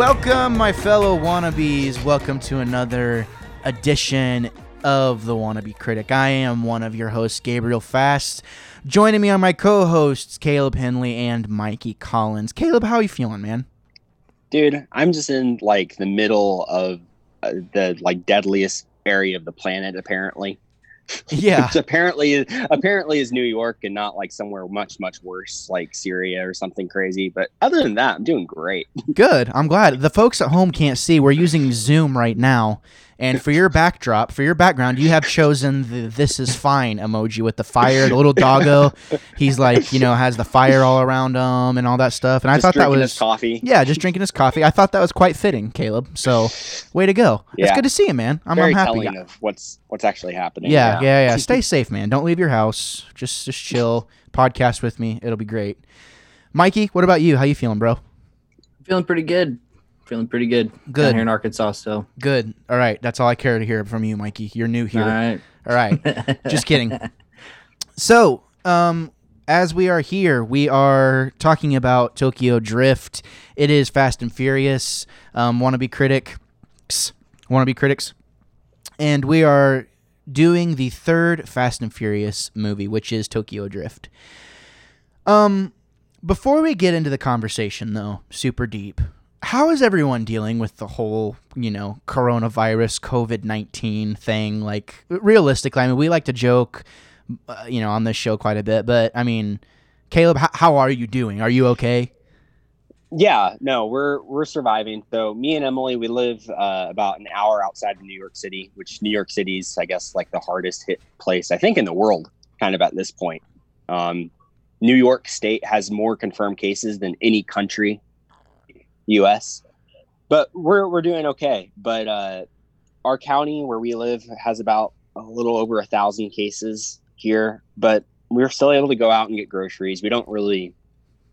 Welcome, my fellow wannabes. Welcome to another edition of the Wannabe Critic. I am one of your hosts, Gabriel Fast. Joining me are my co-hosts, Caleb Henley and Mikey Collins. Caleb, how are you feeling, man? Dude, I'm just in like the middle of uh, the like deadliest area of the planet, apparently. Yeah. Which apparently, apparently is New York and not like somewhere much, much worse, like Syria or something crazy. But other than that, I'm doing great. Good. I'm glad. The folks at home can't see. We're using Zoom right now. And for your backdrop, for your background, you have chosen the "This is fine" emoji with the fire, the little doggo. He's like, you know, has the fire all around him and all that stuff. And I Just thought that was his coffee. yeah, just drinking his coffee. I thought that was quite fitting, Caleb. So, way to go. It's good to see you, man. I'm, Very I'm happy. telling of what's what's actually happening. Yeah, yeah, yeah. Stay safe, man. Don't leave your house. Just just chill. Podcast with me. It'll be great. Mikey, what about you? How you feeling, bro? Feeling pretty good. Feeling pretty good. Good. Down here in Arkansas still. Good. All right. That's all I care to hear from you, Mikey. You're new here. All right. All right. Just kidding. So, um, as we are here, we are talking about Tokyo Drift. It is Fast and Furious. Um, wannabe critics, wannabe critics, and we are doing the third Fast and Furious movie, which is Tokyo Drift. Um, before we get into the conversation, though, super deep, how is everyone dealing with the whole, you know, coronavirus, COVID 19 thing? Like, realistically, I mean, we like to joke, uh, you know, on this show quite a bit, but I mean, Caleb, h- how are you doing? Are you okay? Yeah, no, we're we're surviving. So me and Emily, we live uh, about an hour outside of New York City, which New York City's, I guess, like the hardest hit place I think in the world, kind of at this point. Um, New York State has more confirmed cases than any country, U.S. But we're we're doing okay. But uh, our county where we live has about a little over a thousand cases here, but we're still able to go out and get groceries. We don't really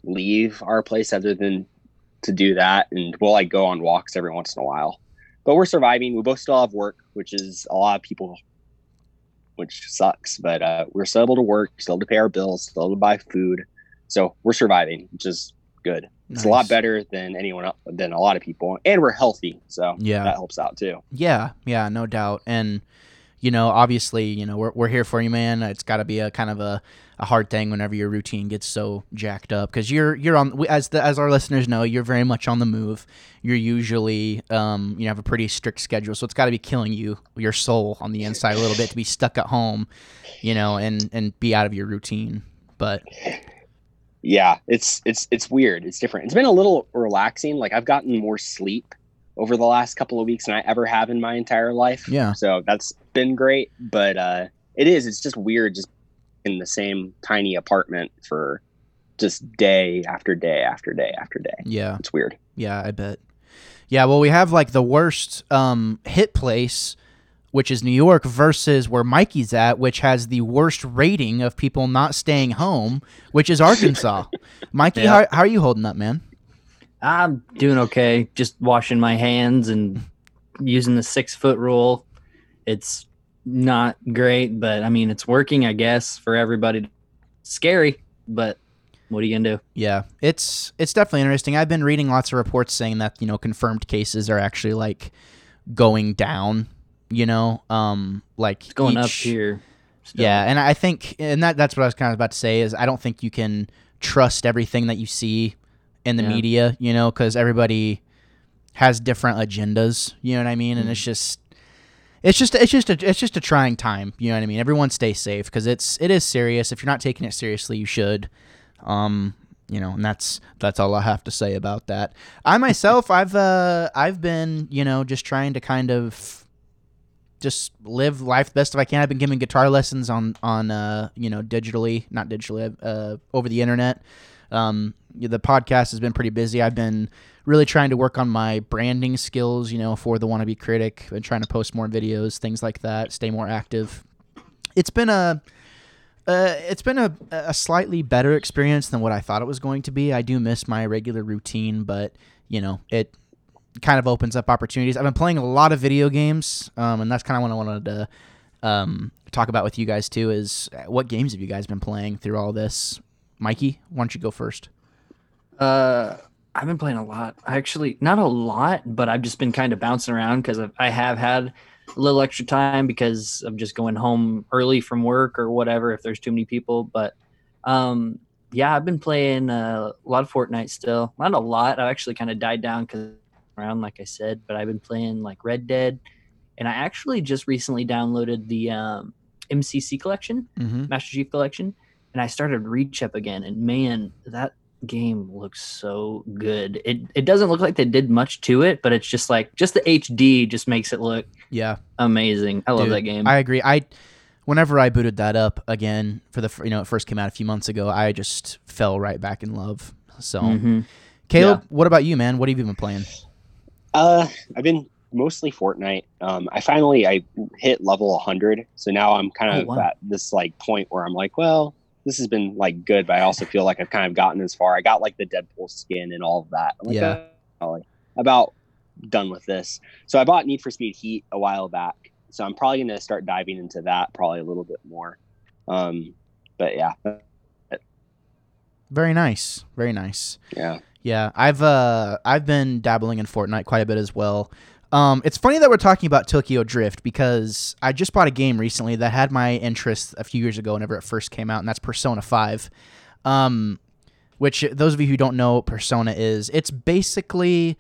leave our place other than to do that and we'll like go on walks every once in a while but we're surviving we both still have work which is a lot of people which sucks but uh, we're still able to work still to pay our bills still to buy food so we're surviving which is good it's a lot better than anyone else than a lot of people and we're healthy so Yeah. that helps out too Yeah, yeah, no doubt. And you know, obviously, you know, we're we're here for you, man. It's got to be a kind of a, a hard thing whenever your routine gets so jacked up because you're you're on as the as our listeners know, you're very much on the move. You're usually um you know, have a pretty strict schedule, so it's got to be killing you your soul on the inside a little bit to be stuck at home, you know, and and be out of your routine. But yeah it's it's it's weird. It's different. It's been a little relaxing. Like i've gotten more sleep over the last couple of weeks than i ever have in my entire life. Yeah. so that's been great but uh it is. It's just weird just in the same tiny apartment for just day after day after day after day. Yeah, it's weird. Yeah, I bet. Yeah, well, we have like the worst um, hit place, which is New York, versus where Mikey's at, which has the worst rating of people not staying home, which is Arkansas. Mikey, Yeah. how, how are you holding up, man? I'm doing okay. Just washing my hands and using the six foot rule. It's not great, but I mean, it's working, I guess, for everybody. Scary, but what are you gonna do? Yeah, it's it's definitely interesting. I've been reading lots of reports saying that you know confirmed cases are actually like going down. You know, um, like It's going up here. still. Yeah, and I think, and that that's what I was kind of about to say is I don't think you can trust everything that you see in the Yeah. media, you know, because everybody has different agendas. You know what I mean? And it's just, it's just, it's just, a, it's just a trying time. You know what I mean? Everyone stay safe because it's, it is serious. If you're not taking it seriously, you should. Um, you know, and that's that's all I have to say about that. I myself, I've uh, I've been, you know, just trying to kind of just live life the best if I can. I've been giving guitar lessons on on uh, you know digitally, not digitally, uh, over the internet. Um, the podcast has been pretty busy. I've been really trying to work on my branding skills, you know, for the wannabe critic. and trying to post more videos, things like that, stay more active. It's been a uh, it's been a, a slightly better experience than what I thought it was going to be. I do miss my regular routine, but you know, it kind of opens up opportunities. I've been playing a lot of video games, um, and that's kind of what I wanted to um, talk about with you guys too. Is uh, what games have you guys been playing through all this? Mikey, why don't you go first? Uh, I've been playing a lot. Actually, not a lot, but I've just been kind of bouncing around because I have had a little extra time because I'm just going home early from work or whatever if there's too many people. But um, yeah, I've been playing uh, a lot of Fortnite still. Not a lot. I've actually kind of died down because around, like I said, but I've been playing like Red Dead, and I actually just recently downloaded the um, MCC collection, Mm-hmm. Master Chief collection, and I started Reach Up again. And man, that game looks so good. It it doesn't look like they did much to it, but it's just like just the HD just makes it look Yeah, amazing. I love Dude, that game. I agree. I whenever I booted that up again for the you know it first came out a few months ago, I just fell right back in love. So, Mhm. Caleb, what about you, man? What have you been playing? Uh, I've been mostly Fortnite. Um, I finally I hit level 100, so now I'm kind Oh, of wow. at this like point where I'm like, well, this has been like good, but I also feel like I've kind of gotten as far. I got like the Deadpool skin and all of that. Like, Yeah. "Oh, like, about done with this. So I bought Need for Speed Heat a while back, so I'm probably going to start diving into that probably a little bit more. Um, but yeah, Very nice, very nice. yeah. Yeah, I've uh I've been dabbling in Fortnite quite a bit as well. Um, it's funny that we're talking about Tokyo Drift because I just bought a game recently that had my interest a few years ago whenever it first came out, and that's Persona Five. Um, which those of you who don't know what Persona is, it's basically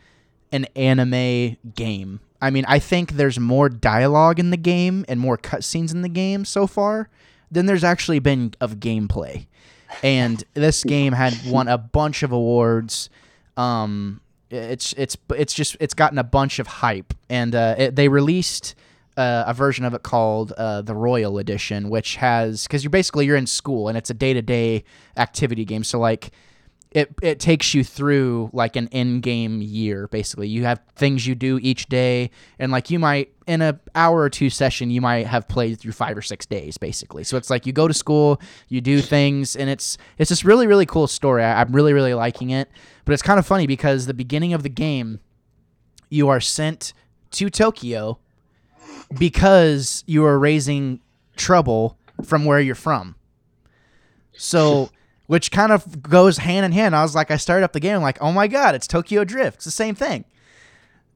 an anime game. I mean, I think there's more dialogue in the game and more cutscenes in the game so far than there's actually been of gameplay. And this game had won a bunch of awards. Um, it's it's it's just it's gotten a bunch of hype, and uh, it, they released uh, a version of it called uh, the Royal Edition, which has because you're basically you're in school and it's a day to day activity game. So like it it takes you through like an in game year basically. You have things you do each day, and like you might in a hour or two session you might have played through five or six days basically. So it's like you go to school, you do things, and it's it's this really really cool story. I, I'm really really liking it, but it's kind of funny because the beginning of the game, you are sent to Tokyo because you are raising trouble from where you're from. So, which kind of goes hand in hand. I was like, I started up the game, I'm like, oh my god, it's Tokyo Drift. It's the same thing.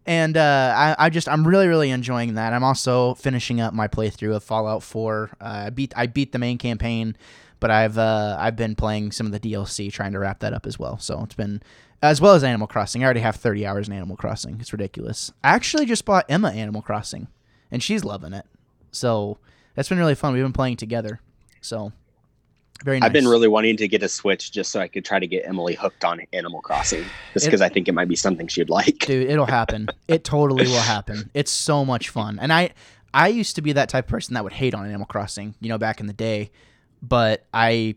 And uh, I, I just, I'm really, really enjoying that. I'm also finishing up my playthrough of Fallout 4. Uh, I beat, I beat the main campaign, but I've, uh, I've been playing some of the DLC, trying to wrap that up as well. So it's been, as well as Animal Crossing. I already have 30 hours in Animal Crossing. It's ridiculous. I actually just bought Emma Animal Crossing, and she's loving it. So that's been really fun. We've been playing together. So very nice. I've been really wanting to get a Switch just so I could try to get Emily hooked on Animal Crossing, just because I think it might be something she'd like. dude it'll happen. It totally will happen. It's so much fun. And i i used to be that type of person that would hate on animal crossing you know back in the day. But i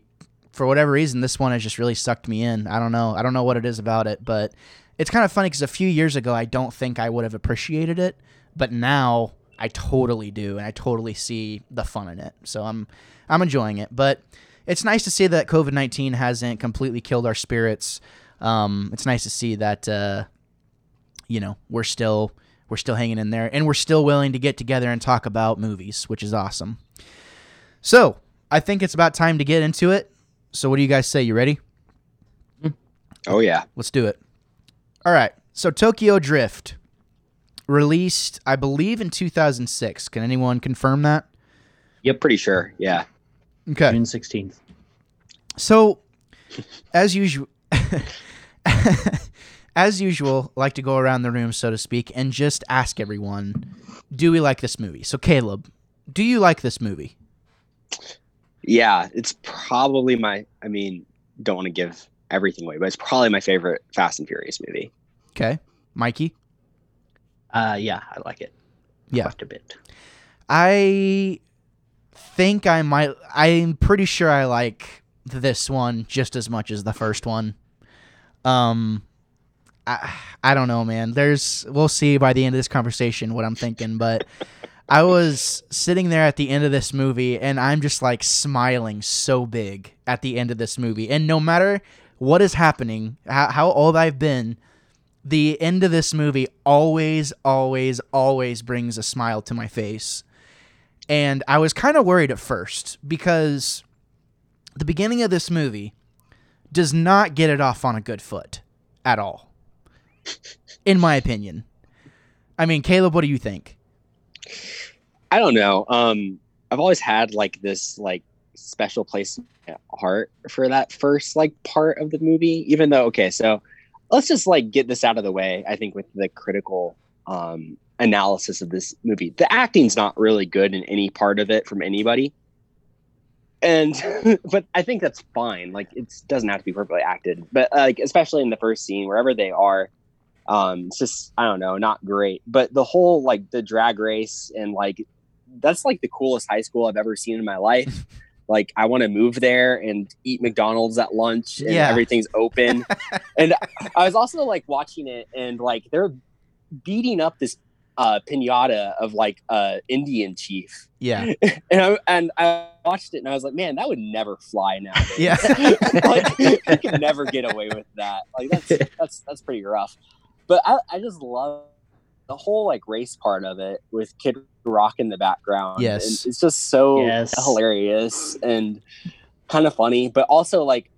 for whatever reason this one has just really sucked me in. I don't know. I don't know what it is about it but it's kind of funny because a few years ago i don't think i would have appreciated it. But now i totally do and i totally see the fun in it. So i'm i'm enjoying it. But it's nice to see that covid-19 hasn't completely killed our spirits. Um, it's nice to see that uh, you know we're still we're still hanging in there and we're still willing to get together and talk about movies which is awesome. So i think it's about time to get into it. So what do you guys say? You ready? Oh yeah, let's do it. All right. So tokyo drift released i believe in 2006 can anyone confirm that? Yep, pretty sure. Yeah, okay June 16th. So, as usual, as usual, like to go around the room, so to speak, and just ask everyone, do we like this movie? So, Caleb, do you like this movie? yeah. It's probably my. I mean, don't want to give everything away, but it's probably my favorite Fast and Furious movie. Okay, Mikey. Uh, yeah, I like it. Yeah. Quite a bit. I think I might. I'm pretty sure I like this one just as much as the first one. Um, I I don't know, man. There's we'll see by the end of this conversation what I'm thinking, but I was sitting there at the end of this movie and I'm just like smiling so big at the end of this movie, and no matter what is happening, how, how old I've been. The end of this movie always, always, always brings a smile to my face. And I was kind of worried at first because the beginning of this movie does not get it off on a good foot at all. in my opinion. I mean, Caleb, what do you think? I don't know. Um, I've always had like this like special place in my heart for that first like part of the movie. Even though, okay, so let's just like get this out of the way. I think with the critical um, analysis of this movie, the acting's not really good in any part of it from anybody. And but I think that's fine. Like it doesn't have to be perfectly acted, but like especially in the first scene, wherever they are, um, it's just I don't know, not great. But the whole like the drag race and like that's like the coolest high school I've ever seen in my life. like I want to move there and eat McDonald's at lunch and Yeah. everything's open. and I was also like watching it and like they're beating up this uh pinata of like uh Indian chief. Yeah. And I and I watched it and I was like, man, that would never fly now. Yeah. like you can never get away with that. Like that's that's that's pretty rough. But I, I just love the whole like race part of it with Kid Rock in the background. Yes. And it's just so Yes. hilarious and kind of funny, but also like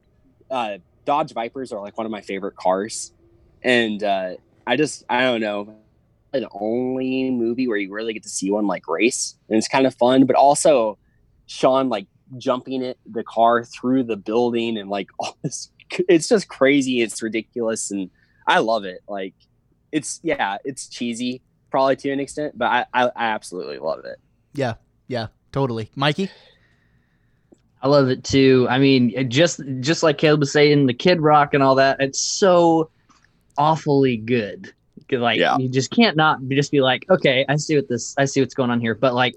uh Dodge Vipers are like one of my favorite cars. And uh I just I don't know the only movie where you really get to see one like race and it's kind of fun, but also Sean like jumping it the car through the building and like all this it's just crazy it's ridiculous and i love it like it's yeah it's cheesy probably to an extent but i i, I absolutely love it Yeah. Yeah. Totally. Mikey? I love it too. I mean, just just like Caleb was saying, the Kid Rock and all that. It's so awfully good. Like Yeah. you just can't not just be like, okay, I see what this, I see what's going on here. But like,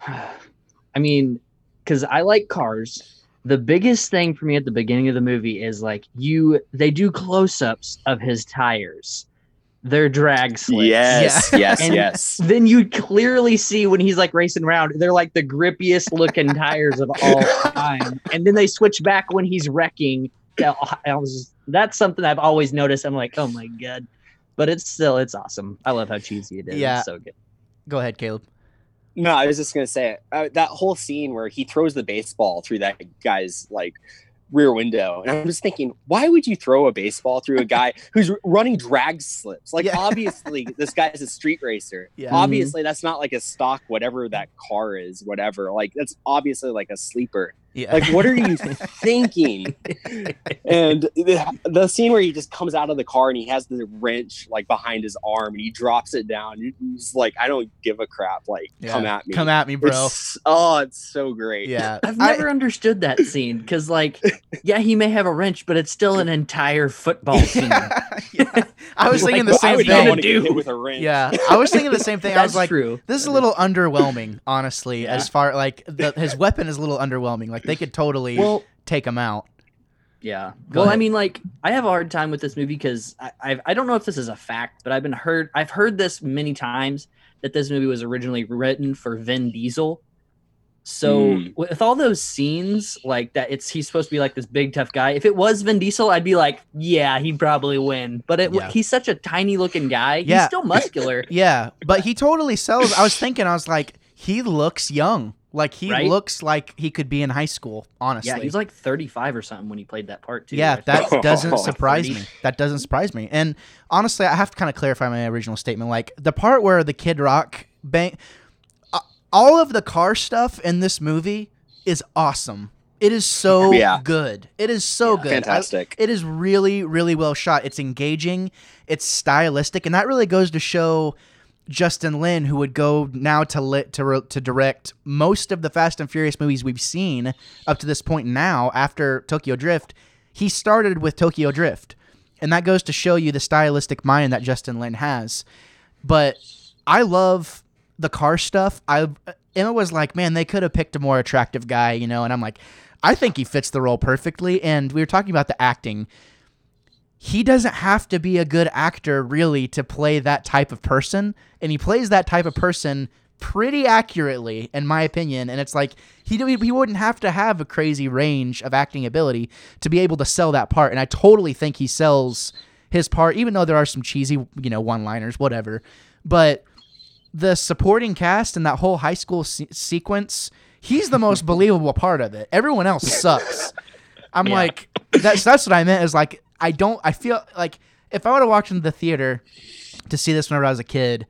I mean, because I like cars. The biggest thing for me at the beginning of the movie is like you, they do close-ups of his tires. They're drag slicks. yes Yeah. yes And- yes then you clearly see when he's like racing around, they're like the grippiest looking tires of all time. And then they switch back when he's wrecking. Yeah, I was that's something I've always noticed. I'm like, oh my god, but it's still it's awesome. I love how cheesy it is. Yeah. It's so good. Go ahead, Caleb. no i was just gonna say uh, that whole scene where he throws the baseball through that guy's like rear window and i'm just thinking why would you throw a baseball through a guy who's running drag slicks like Yeah. obviously this guy is a street racer Yeah. obviously that's not like a stock whatever that car is whatever like that's obviously like a sleeper Yeah. like what are you thinking and the, the scene where he just comes out of the car and he has the wrench like behind his arm and he drops it down he's like i don't give a crap like Yeah. come at me Come at me, bro. It's- oh it's so great yeah. I've I- never understood that scene because, like, yeah, he may have a wrench, but it's still an entire football scene. yeah. I was Like, thinking the same would thing. do? with a wrench Yeah, I was thinking the same thing. I was That's like, true. this is a little underwhelming, honestly. Yeah. As far like the, his weapon is a little underwhelming. Like they could totally Well, take him out. Yeah. Go well, I mean, like, I have a hard time with this movie because I, I've, I don't know if this is a fact, but I've been heard, I've heard this many times that this movie was originally written for Vin Diesel. So Hmm. with all those scenes, like that, it's he's supposed to be like this big tough guy. If it was Vin Diesel, I'd be like, yeah, he'd probably win. But it, Yeah. he's such a tiny looking guy. Yeah. He's still muscular. Yeah, but he totally sells. I was thinking, I was like, he looks young. Like he Right? looks like he could be in high school. Honestly, yeah, he was like 35 or something when he played that part too. Yeah, I that doesn't surprise me. That doesn't surprise me. And honestly, I have to kind of clarify my original statement. Like the part where the Kid Rock bang, uh, all of the car stuff in this movie is awesome. It is so Yeah. good. It is so Yeah. good. I- fantastic it is really, really well shot. It's engaging. It's stylistic, and that really goes to show Justin Lin, who would go now to lit to re- to direct most of the Fast and Furious movies we've seen up to this point. Now, after Tokyo Drift, he started with Tokyo Drift, and that goes to show you the stylistic mind that Justin Lin has. But I love the car stuff. I Emma was like, man, they could have picked a more attractive guy, you know, and I'm like, I think he fits the role perfectly. And we were talking about the acting. He doesn't have to be a good actor really to play that type of person, and he plays that type of person pretty accurately, in my opinion. And it's like he he wouldn't have to have a crazy range of acting ability to be able to sell that part. And I totally think he sells his part, even though there are some cheesy, you know, one-liners, whatever. But the supporting cast and that whole high school se- sequence, he's the most believable part of it. Everyone else sucks. I'm Yeah. like, that's that's what I meant. Is like I don't. I feel like if I would have walked into the theater to see this whenever I was a kid,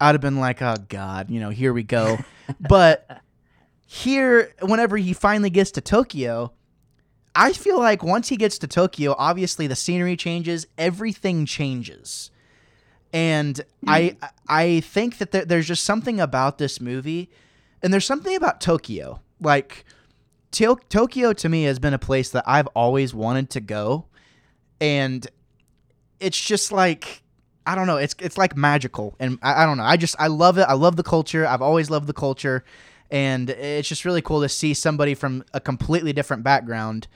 I'd have been like, oh god, you know, here we go. but here, whenever he finally gets to Tokyo, I feel like once he gets to Tokyo, obviously the scenery changes, everything changes. And hmm. I I think that there, there's just something about this movie, and there's something about Tokyo. Like to- Tokyo to me has been a place that I've always wanted to go, and it's just like I don't know. It's it's like magical, and I, I don't know. I just I love it. I love the culture. I've always loved the culture, and it's just really cool to see somebody from a completely different background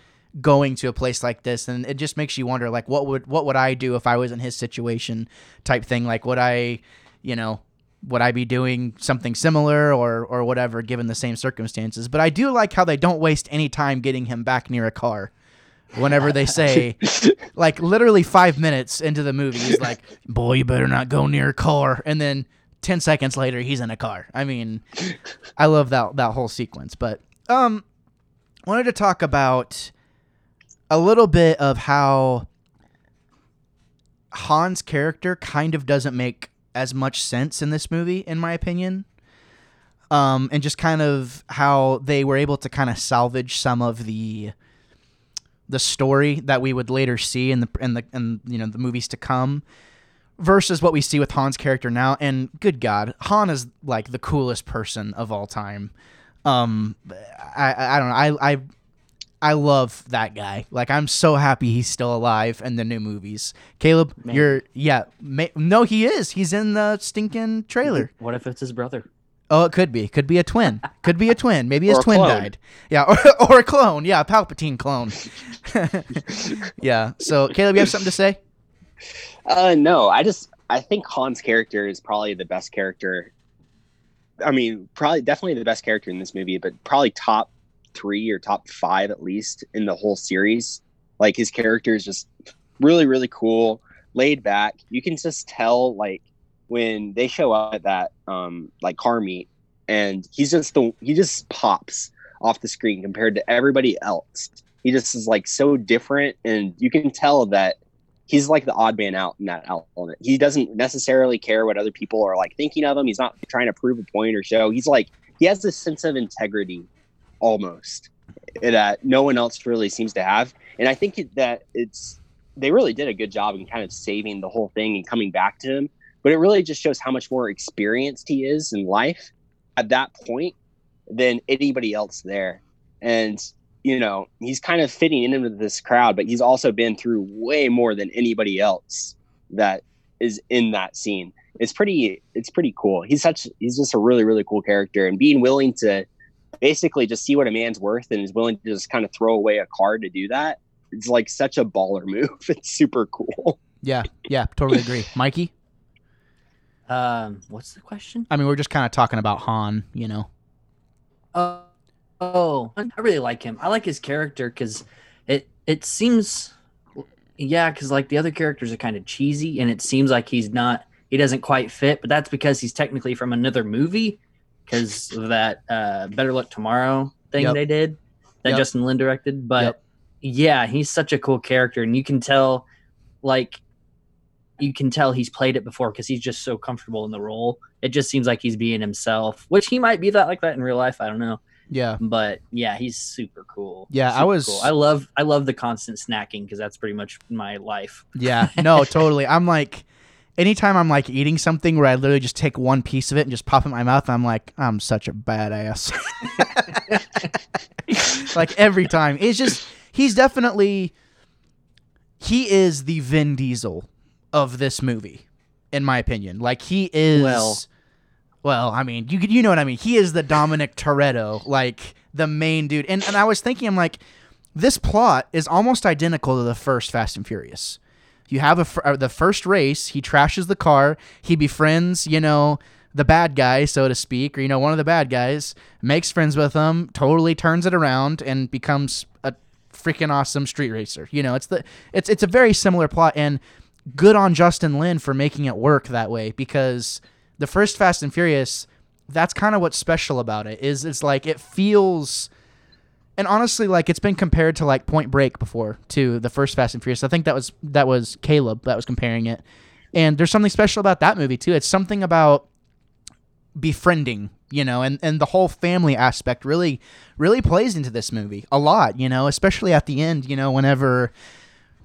going to a place like this and it just makes you wonder like what would what would I do if I was in his situation type thing like would I you know would I be doing something similar or or whatever given the same circumstances but I do like how they don't waste any time getting him back near a car whenever they say like literally 5 minutes into the movie he's like boy you better not go near a car. And then 10 seconds later he's in a car. I mean I love that that whole sequence. But um wanted to talk about a little bit of how Han's character kind of doesn't make as much sense in this movie, in my opinion. Um, and just kind of how they were able to kind of salvage some of the the story that we would later see in the in the in you know the movies to come versus what we see with Han's character now. And good God, Han is like the coolest person of all time. Um, I I, don't know. I I I love that guy. Like I'm so happy he's still alive in the new movies. Caleb, Man. you're yeah. Ma- no, he is. He's in the stinking trailer. What if it's his brother? Oh, it could be. Could be a twin. Could be a twin. Maybe his twin clone. died. Yeah, or, or a clone. Yeah, a Palpatine clone. yeah. So, Caleb, you have something to say? Uh, no, I just I think Han's character is probably the best character. I mean, probably definitely the best character in this movie, but probably top three or top five at least in the whole series. Like his character is just really, really cool, laid back. You can just tell like when they show up at that um like car meet and he's just the he just pops off the screen compared to everybody else. He just is like so different and you can tell that he's like the odd man out in that element. He doesn't necessarily care what other people are like thinking of him. He's not trying to prove a point or show. He's like he has this sense of integrity almost that no one else really seems to have. And I think that it's they really did a good job in kind of saving the whole thing and coming back to him. But it really just shows how much more experienced he is in life at that point than anybody else there. And you know, he's kind of fitting into this crowd, but he's also been through way more than anybody else that is in that scene. It's pretty it's pretty cool. He's such he's just a really, really cool character and being willing to basically just see what a man's worth and is willing to just kind of throw away a card to do that. It's like such a baller move. It's super cool. Yeah. Yeah. Totally agree. Mikey? Um, what's the question? I mean, we're just kind of talking about Han, you know? Oh, oh, I really like him. I like his character because it it seems, yeah, because like the other characters are kind of cheesy, and it seems like he's not. He doesn't quite fit, but that's because he's technically from another movie because of that uh, Better Luck Tomorrow thing Yep. they did that Yep. Justin Lin directed. But Yep. yeah, he's such a cool character, and you can tell, like, you can tell he's played it before because he's just so comfortable in the role. It just seems like he's being himself, which he might be that like that in real life. I don't know, Yeah. but yeah, he's super cool. Yeah, I was- Cool. I love. I love the constant snacking because that's pretty much my life. Yeah. No, totally. I'm like, anytime I'm like eating something where I literally just take one piece of it and just pop it in my mouth, I'm like, I'm such a badass. like every time. It's just, he's definitely, he is the Vin Diesel of this movie, in my opinion. Like he is. Well- well, I mean, you you know what I mean. He is the Dominic Toretto, like the main dude. And and I was thinking, I'm like, this plot is almost identical to the first Fast and Furious. You have a uh, the first race. He trashes the car. He befriends, you know, the bad guy, so to speak, or you know, one of the bad guys. Makes friends with him. Totally turns it around and becomes a freaking awesome street racer. You know, it's the it's it's a very similar plot, and good on Justin Lin for making it work that way because the first Fast and Furious, that's kind of what's special about it. Is it's like it feels and honestly, like it's been compared to like Point Break before to the first Fast and Furious. I think that was that was Caleb that was comparing it, and there's something special about that movie too. It's something about befriending, you know, and and the whole family aspect really really plays into this movie a lot, you know, especially at the end, you know, whenever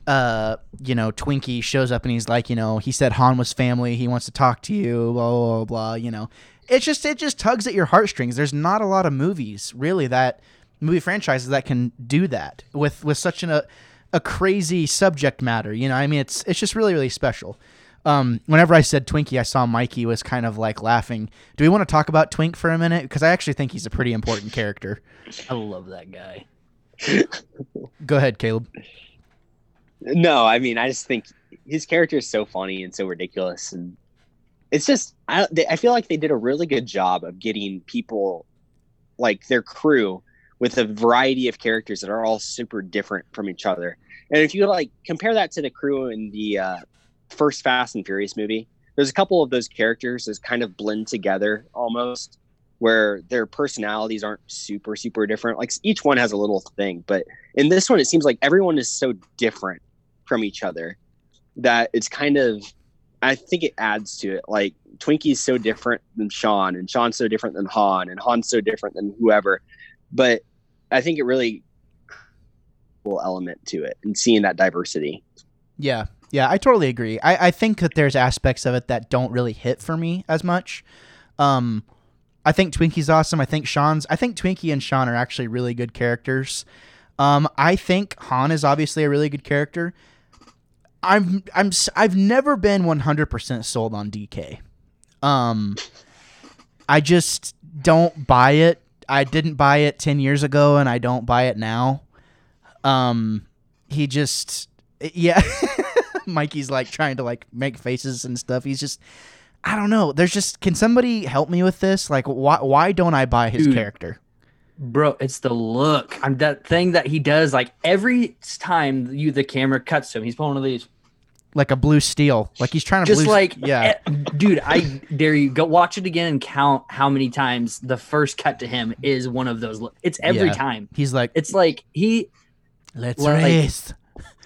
uh, you know, Twinkie shows up and he's like, you know, he said Han was family, he wants to talk to you, blah blah blah, blah you know. It's just it just tugs at your heartstrings. There's not a lot of movies really that movie franchises that can do that with with such an, a a crazy subject matter. You know, I mean, it's it's just really really special. Um, whenever I said Twinkie, I saw Mikey was kind of like laughing. Do we want to talk about Twink for a minute? Because I actually think he's a pretty important character. I love that guy. Go ahead, Caleb. No, I mean, I just think his character is so funny and so ridiculous, and it's just I they, I feel like they did a really good job of getting people like their crew with a variety of characters that are all super different from each other. And if you like compare that to the crew in the uh, first Fast and Furious movie, there's a couple of those characters that kind of blend together almost, where their personalities aren't super super different. Like each one has a little thing, but in this one, it seems like everyone is so different from each other that it's kind of I think it adds to it. Like Twinkie's so different than Sean, and Sean's so different than Han, and Han's so different than whoever. But I think it really cool element to it and seeing that diversity. Yeah, yeah, I totally agree. I, I think that there's aspects of it that don't really hit for me as much. Um, I think Twinkie's awesome. I think Sean's. I think Twinkie and Sean are actually really good characters. Um, I think Han is obviously a really good character. I'm I'm I've never been 100% sold on DK. Um, I just don't buy it. I didn't buy it 10 years ago and I don't buy it now. Um, he just yeah. Mikey's like trying to like make faces and stuff. He's just I don't know. There's just can somebody help me with this? Like why why don't I buy his Dude. character? Bro, it's the look. I'm that thing that he does. Like every time you the camera cuts to him, he's pulling one of these. Like a blue steel. Like he's trying to Just blue like yeah. eh, dude, I dare you go watch it again and count how many times the first cut to him is one of those. Look. It's every Yeah. time. He's like It's like he let's like- race.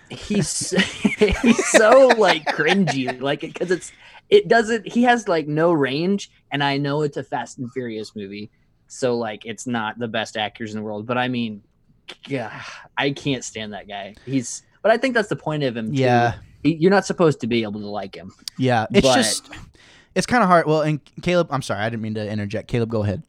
he's he's so like cringy like because it's it doesn't he has like no range and i know it's a fast and furious movie so like it's not the best actors in the world but i mean yeah i can't stand that guy he's but i think that's the point of him too. Yeah. You're not supposed to be able to like him Yeah, it's But- just it's kind of hard. Well, and Caleb, I'm sorry, I didn't mean to interject. Caleb, go ahead.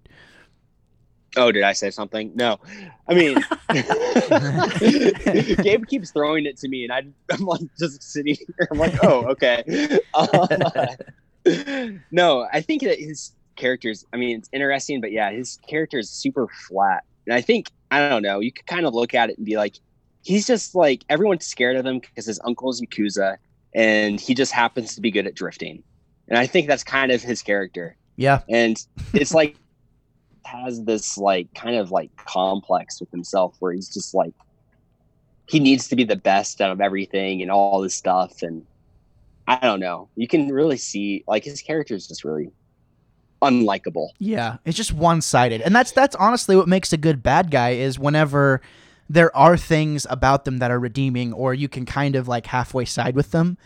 Oh, did I say something? No. I mean, Gabe keeps throwing it to me, and I, I'm like just sitting here. I'm like, oh, okay. Um, no, I think that his characters. I mean, it's interesting, but yeah, his character is super flat, and I think I don't know. You could kind of look at it and be like, he's just like everyone's scared of him because his uncle's Yakuza, and he just happens to be good at drifting, and I think that's kind of his character Yeah, and it's like has this like kind of like complex with himself where he's just like he needs to be the best out of everything and all this stuff and i don't know you can really see like his character is just really unlikable yeah, it's just one sided, and that's that's honestly what makes a good bad guy is whenever there are things about them that are redeeming, or you can kind of like halfway side with them.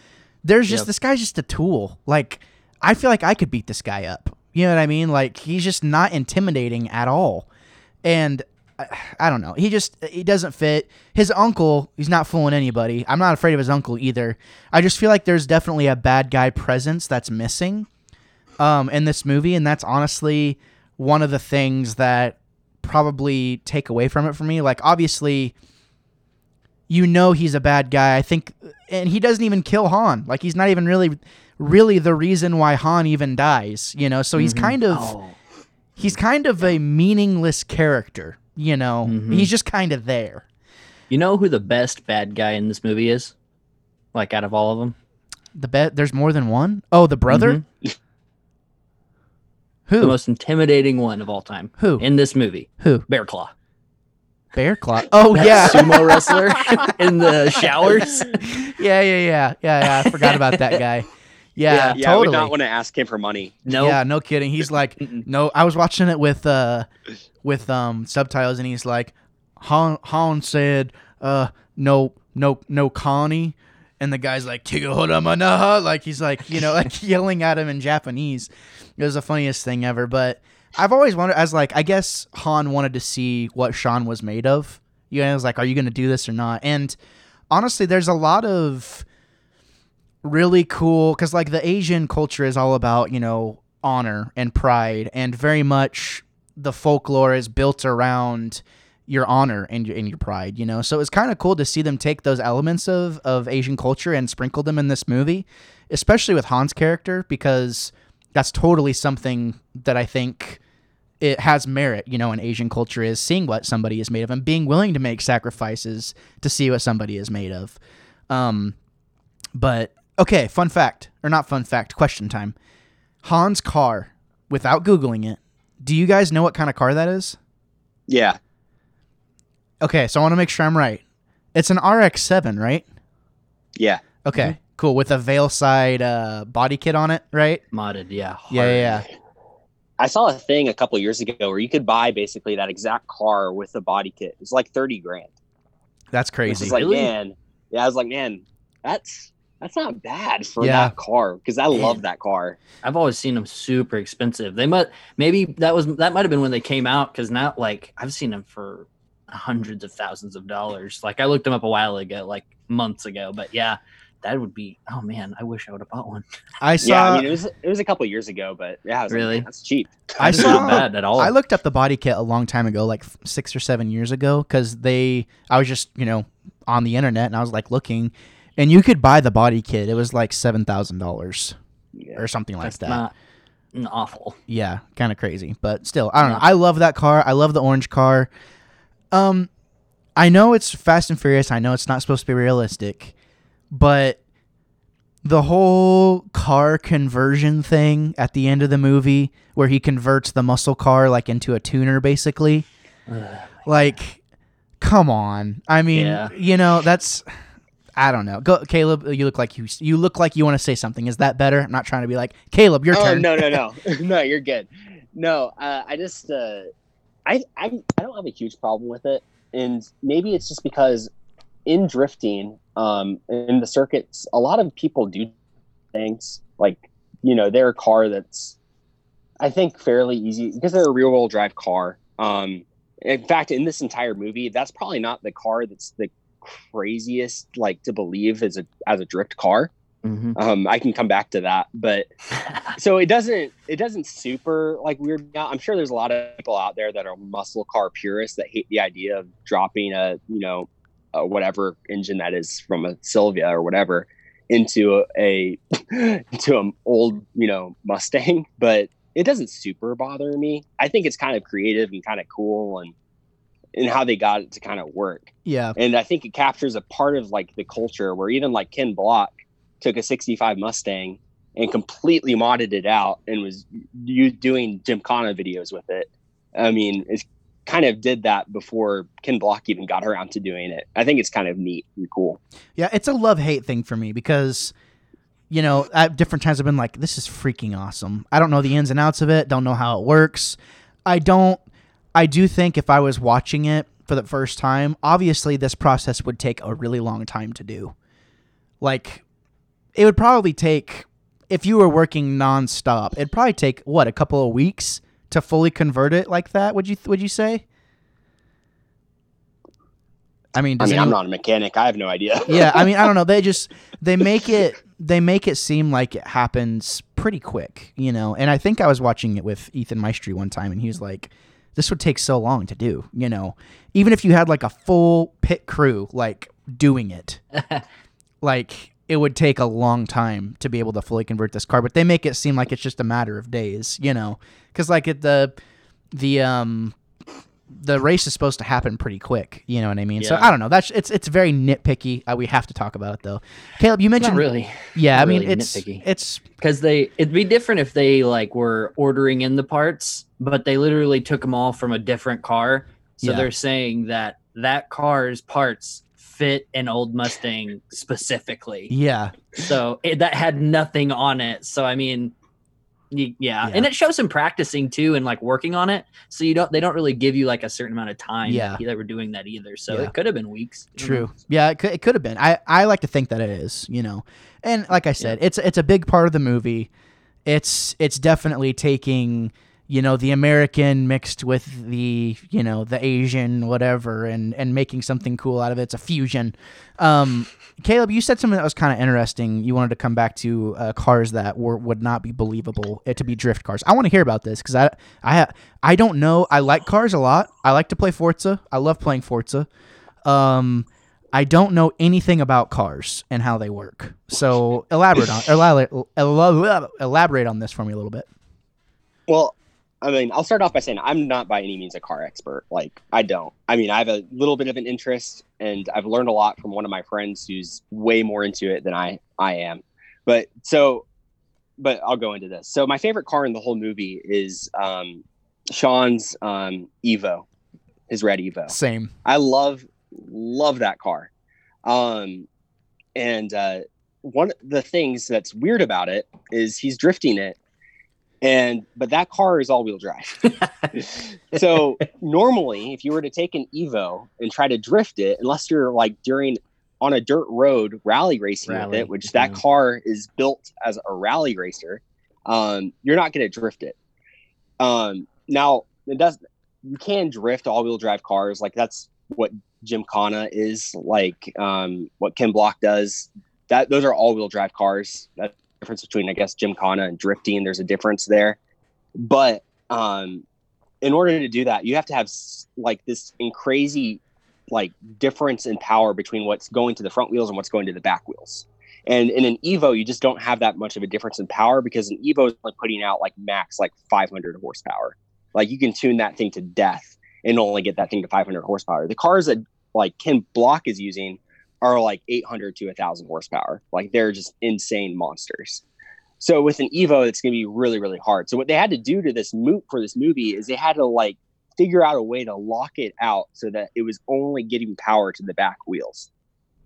There's just Yep. this guy's just a tool. Like I feel like I could beat this guy up. You know what I mean? Like he's just not intimidating at all, and. I- I don't know. He just he doesn't fit. His uncle, he's not fooling anybody. I'm not afraid of his uncle either. I just feel like there's definitely a bad guy presence that's missing um, in this movie, and that's honestly one of the things that probably take away from it for me. Like, obviously, you know he's a bad guy. I think, and he doesn't even kill Han. Like, he's not even really, really the reason why Han even dies. You know, so he's Mhm. kind of oh he's kind of a meaningless character. You know, Mhm. he's just kind of there. you know who the best bad guy in this movie is like out of all of them The bet there's more than one. Oh, the brother. Who? the most intimidating one of all time Who? in this movie Who? bear claw Bear Claw. Oh That yeah. sumo wrestler in the showers yeah, yeah, yeah, yeah, yeah. I forgot about that guy. Yeah, yeah i would not want to ask him for money no Yeah, no kidding. He's like, no. I was watching it with uh, with um subtitles, and he's like, Han Han said, uh, no, no, no, Connie. And the guy's like, Tigahoramanaha. Like, he's like, you know, like yelling at him in Japanese. It was the funniest thing ever. But I've always wondered, as like, I guess Han wanted to see what Sean was made of. You know, I was like, are you to do this or not? And honestly, there's a lot of really cool, because like the Asian culture is all about, you know, honor and pride, and very much the folklore is built around your honor and your, and your pride, you know. So it's kind of cool to see them take those elements of of Asian culture and sprinkle them in this movie, especially with Han's character because that's totally something that I think it has merit, you know, in Asian culture is seeing what somebody is made of and being willing to make sacrifices to see what somebody is made of. Um, but okay, fun fact or not fun fact, question time. Han's car, without googling it, do you guys know what kind of car that is? Yeah. Okay, so I want to make sure I'm right. It's an RX-7, right? Yeah. Okay, cool. With a VeilSide uh, body kit on it, right? Modded, yeah. Yeah, yeah, yeah. I saw a thing a couple years ago where you could buy basically that exact car with the body kit. It's like 30 grand. That's crazy. is like, Really? man, yeah, I was like, man, that's that's not bad for Yeah. that car because I love that car. I've always seen them super expensive. They might maybe that was that might have been when they came out because now like I've seen them for hundreds of thousands of dollars. Like I looked them up a while ago, like months ago. But yeah, that would be. Oh man, I wish I would have bought one. I saw. yeah, I mean, it was it was a couple years ago, but yeah, I was like, Really? man, that's cheap. I That's saw- not bad at all. I looked up the body kit a long time ago, like six or seven years ago, because they. I was just you know on the internet and I was like looking, and you could buy the body kit. It was like seven thousand dollars or something like That's that. not awful. Yeah, kind of crazy, but still, I don't know. I love that car. I love the orange car. Um, I know it's Fast and Furious. I know it's not supposed to be realistic, but the whole car conversion thing at the end of the movie, where he converts the muscle car like into a tuner, basically, like, come on. I mean, Yeah. you know, that's. I don't know. Go, Caleb. You look like you. You look like you want to say something. Is that better? I'm not trying to be like Caleb. Your oh turn. no no no no you're good no uh, i just uh, I, I i don't have a huge problem with it. And maybe it's just because in drifting um in the circuits a lot of people do things like you know they're a car that's i think fairly easy because they're a rear wheel drive car. Um in fact in this entire movie that's probably not the car that's the craziest like to believe as a as a drift car Mhm. um i can come back to that but so it doesn't it doesn't super like weird i'm sure there's a lot of people out there that are muscle car purists that hate the idea of dropping a you know a whatever engine that is from a Silvia or whatever into a into an old you know mustang but it doesn't super bother me i think it's kind of creative and kind of cool and and how they got it to kind of work Yeah. and I think it captures a part of like the culture where even like Ken Block took a 65 Mustang and completely modded it out and was you doing Gymkhana videos with it. I mean, it kind of did that before Ken Block even got around to doing it. I think it's kind of neat and cool. Yeah, it's a love hate thing for me because, you know, at different times I've been like, this is freaking awesome. I don't know the ins and outs of it, don't know how it works. I don't, I do think if I was watching it for the first time, obviously this process would take a really long time to do. Like, it would probably take, if you were working nonstop, it'd probably take, what, a couple of weeks to fully convert it like that, would you, would you say? I mean, I does mean, I'm not a mechanic. I have no idea. yeah, I mean, I don't know. They just they make it they make it seem like it happens pretty quick, you know. And I think I was watching it with Ethan Maestri one time, and he was like, "This would take so long to do, you know. Even if you had like a full pit crew like doing it, like it would take a long time to be able to fully convert this car. But they make it seem like it's just a matter of days, you know, because like at the the um the race is supposed to happen pretty quick. You know what I mean? Yeah. So I don't know. That's it's it's very nitpicky. Uh, we have to talk about it though. Caleb, you Not mentioned really, yeah. I mean, really it's nitpicky. it's because they it'd be different if they like were ordering in the parts, but they literally took them all from a different car. So Yeah. they're saying that that car's parts fit an old Mustang specifically. yeah, So it, that had nothing on it. So I mean, Y- Yeah. Yeah. and it shows him practicing too and like working on it. So you don't they don't really give you like a certain amount of time. Yeah. that they were doing that either. So Yeah. it could have been weeks. Don't know. True. Yeah, it could, it could have been. I, I like to think that it is, you know. And like I said, it's it's a big part of the movie. It's it's definitely taking, you know, the American mixed with the, you know, the Asian whatever and and making something cool out of it. It's a fusion. Um Caleb, you said something that was kind of interesting. You wanted to come back to uh, cars that were would not be believable uh, to be drift cars. I want to hear about this because I I I don't know. I like cars a lot. I like to play Forza. I love playing Forza. Um, I don't know anything about cars and how they work. So elaborate on elaborate, elaborate on this for me a little bit. Well, I mean, I'll start off by saying I'm not by any means a car expert. Like, I don't. I mean, I have a little bit of an interest, and I've learned a lot from one of my friends who's way more into it than I I am. But so, but I'll go into this. So, my favorite car in the whole movie is um, Sean's um, Evo, his red Evo. Same. I love love that car. Um, and uh, one of the things that's weird about it is he's drifting it, and but that car is all wheel drive. so normally, if you were to take an Evo and try to drift it, unless you're like during on a dirt road rally racing with it, which that yeah. car is built as a rally racer, um, you're not going to drift it. Um, now it does. You can drift all-wheel drive cars, like that's what Gymkhana is like. Um, what Ken Block does. That those are all-wheel drive cars. That's the difference between, I guess, Gymkhana and drifting. There's a difference there, but um, in order to do that, you have to have like this in crazy like difference in power between what's going to the front wheels and what's going to the back wheels. And in an Evo, you just don't have that much of a difference in power because an Evo is like putting out like max like 500 horsepower. Like you can tune that thing to death and only get that thing to 500 horsepower. The cars that like Ken Block is using are like 800 to 1000 horsepower. Like they're just insane monsters. So with an Evo, it's going to be really, really hard. So what they had to do to this moot for this movie is they had to like figure out a way to lock it out so that it was only getting power to the back wheels.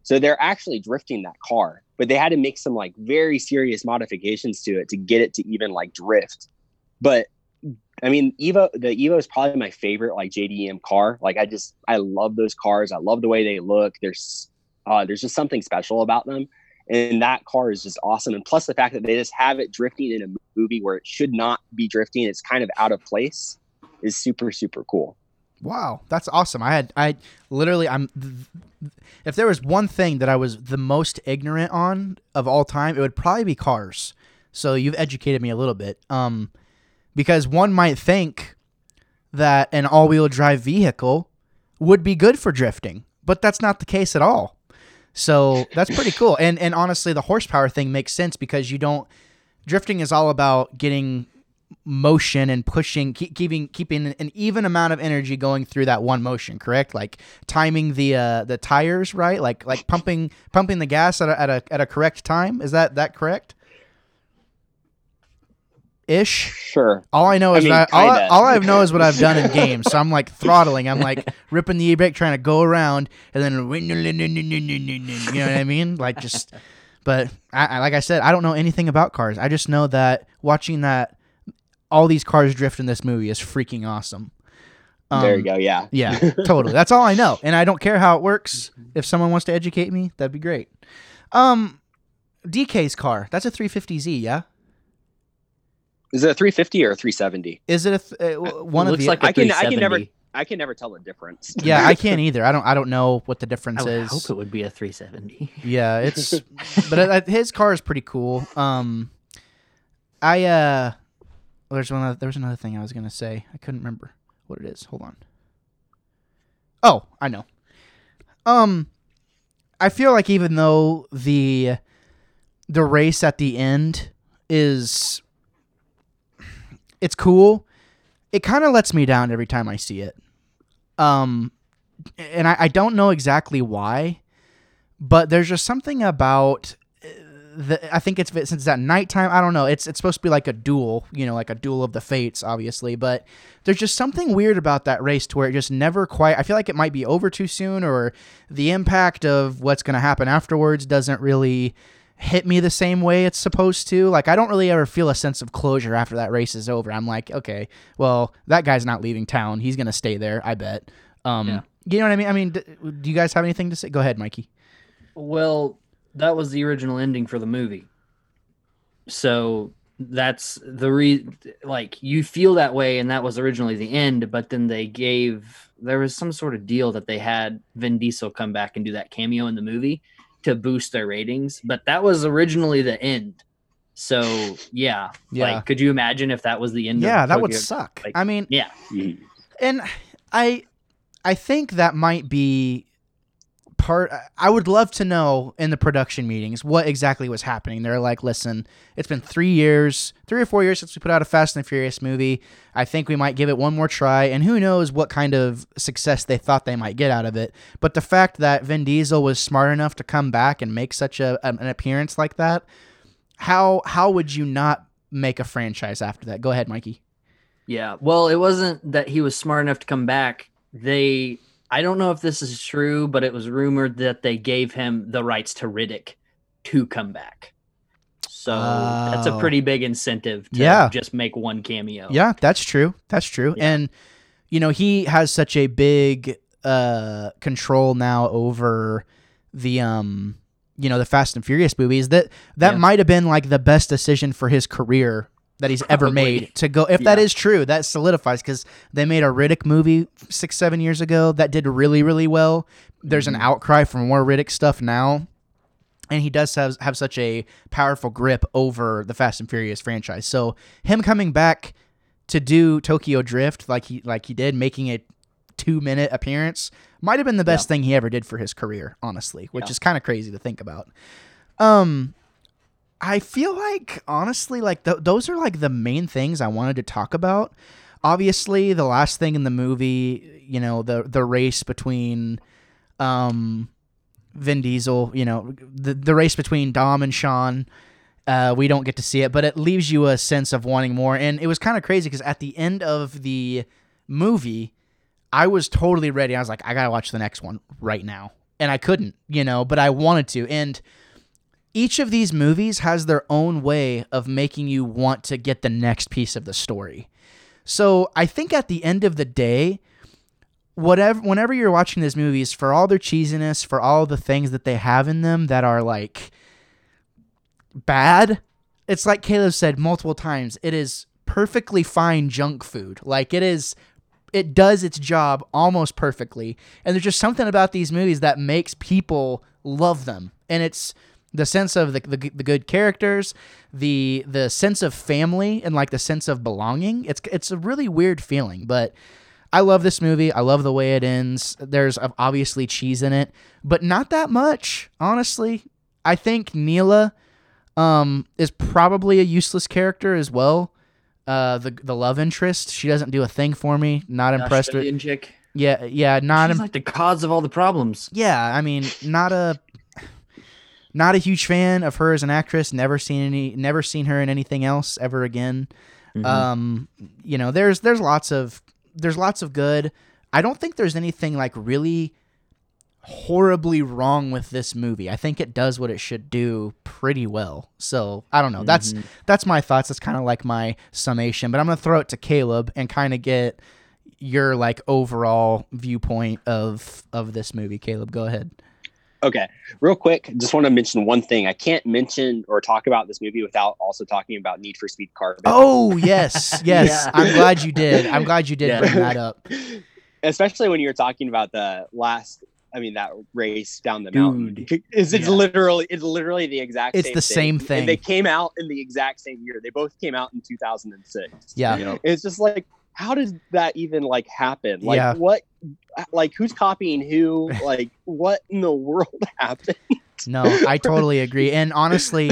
So they're actually drifting that car, but they had to make some like very serious modifications to it to get it to even like drift. But I mean, Evo, the Evo is probably my favorite like JDM car. Like I just, I love those cars. I love the way they look. There's, uh, there's just something special about them. And that car is just awesome. And plus the fact that they just have it drifting in a movie where it should not be drifting, it's kind of out of place is super, super cool. Wow, that's awesome. I had I literally I'm if there was one thing that I was the most ignorant on of all time, it would probably be cars. So you've educated me a little bit. Um because one might think that an all-wheel drive vehicle would be good for drifting, but that's not the case at all. So that's pretty cool. And and honestly, the horsepower thing makes sense because you don't drifting is all about getting motion and pushing keep, keeping keeping an even amount of energy going through that one motion correct? Like timing the uh the tires right? Like like pumping pumping the gas at a, at a at a correct time. Is that that correct ish Sure. all I know I is mean, that all, I, all I know is what I've done in games. So I'm like throttling. I'm like ripping the e-brake, trying to go around, and then you know what I mean? Like just. But I, I, like I said, I don't know anything about cars. I just know that watching that all these cars drift in this movie is freaking awesome. there you Um, go. Yeah. Yeah, totally. That's all I know, and I don't care how it works. If someone wants to educate me, that'd be great. Um, DK's car. That's a 350Z. Yeah. Is it a 350 or a 370? Is it a th- uh, one It of looks the? like a I can- I can never- I can never tell the difference. yeah, I can't either. I don't. I don't know what the difference is. I would is. hope it would be a 370. Yeah, it's but uh, his car is pretty cool. Um, I uh, well, there's one. Other, there was another thing I was gonna say. I couldn't remember what it is. Hold on. Oh, I know. Um, I feel like even though the the race at the end is it's cool, it kind of lets me down every time I see it. Um, and I, I don't know exactly why but there's just something about uh, the, I think it's since it's at nighttime. I don't know. It's it's supposed to be like a duel, you know, like a duel of the fates, obviously. But there's just something weird about that race to where it just never quite. I feel like it might be over too soon, or the impact of what's going to happen afterwards doesn't really hit me the same way it's supposed to. Like I don't really ever feel a sense of closure after that race is over. I'm like, okay, well, that guy's not leaving town. He's gonna stay there. I bet. Um, Yeah. you know what I mean? I mean, d- do you guys have anything to say? Go ahead, Mikey. Well, that was the original ending for the movie. So that's the re like you feel that way and that was originally the end, but then they gave there was some sort of deal that they had Vin Diesel come back and do that cameo in the movie to boost their ratings, but that was originally the end. So, yeah. Yeah. Like could you imagine if that was the end Yeah, of that would suck. like- I mean, Yeah. Mhm. and I I think that might be part I would love to know in the production meetings what exactly was happening. They're like, "Listen, it's been 3 years, 3 or 4 years since we put out a Fast and Furious movie. I think we might give it one more try and who knows what kind of success they thought they might get out of it. But the fact that Vin Diesel was smart enough to come back and make such a an appearance like that, how how would you not make a franchise after that? Go ahead, Mikey. Yeah. Well, it wasn't that he was smart enough to come back. They, I don't know if this is true, but it was rumored that they gave him the rights to Riddick to come back. So that's a Oh. pretty big incentive to Yeah. just make one cameo. Yeah, that's true. That's true. Yeah. And you know, he has such a big uh control now over the um you know, the Fast and Furious movies that that Yeah. might have been like the best decision for his career that he's ever made to go if that Yeah. is true that solidifies because they made a riddick movie six seven years ago that did really really well there's an Mhm. outcry for more riddick stuff now and he does have, have such a powerful grip over the Fast and Furious franchise. So him coming back to do Tokyo Drift like he like he did, making a two minute appearance, might have been the best thing he ever did for his career, honestly, which Yeah. is kind of crazy to think about. Um, I feel like honestly, like th- those are like the main things I wanted to talk about. Obviously, the last thing in the movie, you know, the the race between, um, Vin Diesel, you know, the the race between Dom and Sean. Uh, we don't get to see it, but it leaves you a sense of wanting more. And it was kind of crazy because at the end of the movie, I was totally ready. I was like, I gotta watch the next one right now, and I couldn't, you know, but I wanted to. And each of these movies has their own way of making you want to get the next piece of the story. So I think at the end of the day, whatever whenever you're watching these movies, for all their cheesiness, for all the things that they have in them that are like bad, it's like Caleb said multiple times, it is perfectly fine junk food. Like it is it does its job almost perfectly. And there's just something about these movies that makes people love them. And it's the sense of the, the, the good characters, the the sense of family and like the sense of belonging. It's it's a really weird feeling, but I love this movie. I love the way it ends. There's obviously cheese in it, but not that much, honestly. I think Neela um, is probably a useless character as well. Uh, the the love interest, she doesn't do a thing for me. Not impressed with. Chick. Yeah, yeah, not She's im- like the cause of all the problems. yeah. I mean, not a not a huge fan of her as an actress. Never seen any, never seen her in anything else ever again. Mhm. Um, you know, there's there's lots of there's lots of good. I don't think there's anything like really horribly wrong with this movie. I think it does what it should do pretty well. So I don't know. That's Mhm. that's my thoughts. That's kind of like my summation. But I'm gonna throw it to Caleb and kind of get your like overall viewpoint of of this movie. Caleb, go ahead. Okay, real quick, just want to mention one thing. I can't mention or talk about this movie without also talking about Need for Speed Carbon. Oh yes, yes. Yeah. I'm glad you did. I'm glad you did Yeah. bring that up. Especially when you're talking about the last, I mean, that race down the mountain. Dude. Is it's Yeah. literally it's literally the exact. It's same the same thing. thing. And they came out in the exact same year. They both came out in 2006. Yeah. Yep. It's just like, how does that even like happen? Like, Yeah. what? Uh, like, who's copying who? Like, what in the world happened? No, I totally agree. And honestly,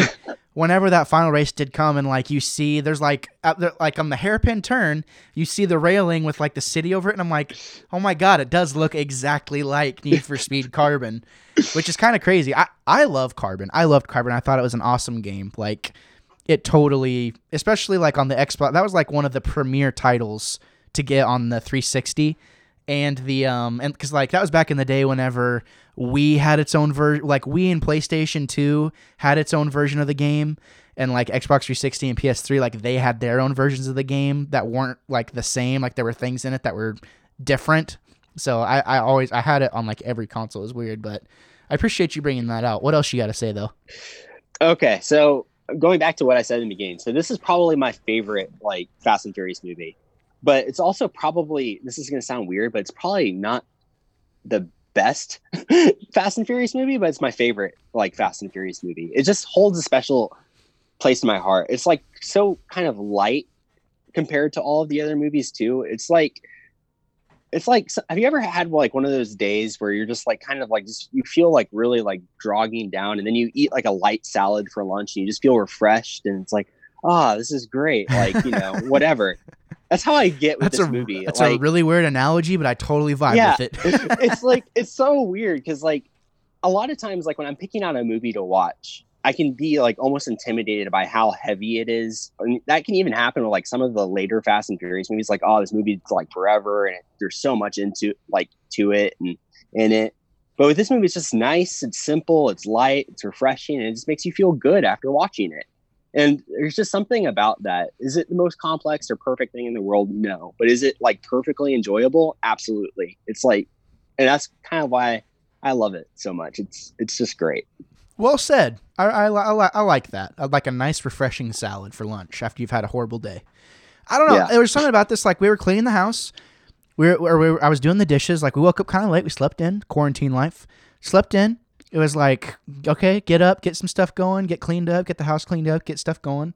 whenever that final race did come, and like you see, there's like there, like on the hairpin turn, you see the railing with like the city over it, and I'm like, oh my god, it does look exactly like Need for Speed Carbon, which is kind of crazy. I I love Carbon. I loved Carbon. I thought it was an awesome game. Like it totally, especially like on the Xbox. That was like one of the premier titles to get on the 360. and the um and because like that was back in the day whenever we had its own version like we in playstation 2 had its own version of the game. And like xbox 360 and ps3 like they had their own versions of the game that weren't like the same. Like there were things in it that were different. So i i always i had it on like every console. It was weird but i appreciate you bringing that out. What else you got to say though? Okay, so going back to what I said in the beginning, so this is probably my favorite like Fast and Furious movie, but it's also probably this is going to sound weird, but it's probably not the best Fast and Furious movie, but it's my favorite like Fast and Furious movie. It just holds a special place in my heart. It's like so kind of light compared to all of the other movies too. It's like it's like have you ever had like one of those days where you're just like kind of like just you feel like really like drogging down and then you eat like a light salad for lunch and you just feel refreshed and it's like ah oh, this is great like you know whatever. That's how i get with that's this a movie that's like, a really weird analogy but i totally vibe Yeah, with it. it's like it's so weird because like a lot of times like when i'm picking out a movie to watch i can be like almost intimidated by how heavy it is. And that can even happen with like some of the later fast and furious movies like oh this movie's like forever and there's so much into like to it and in it. But with this movie it's just nice it's simple it's light it's refreshing and it just makes you feel good after watching it. And there's just something about that. Is it the most complex or perfect thing in the world? No. But is it like perfectly enjoyable? Absolutely. It's like and that's kind of why I love it so much. It's it's just great. Well said. I, I, I, I like that. I'd like a nice, refreshing salad for lunch after you've had a horrible day. I don't know. Yeah. There was something about this. Like we were cleaning the house. We were, we were, I was doing the dishes. Like we woke up kind of late. We slept in quarantine life. Slept in. It was like okay, get up, get some stuff going, get cleaned up, get the house cleaned up, get stuff going.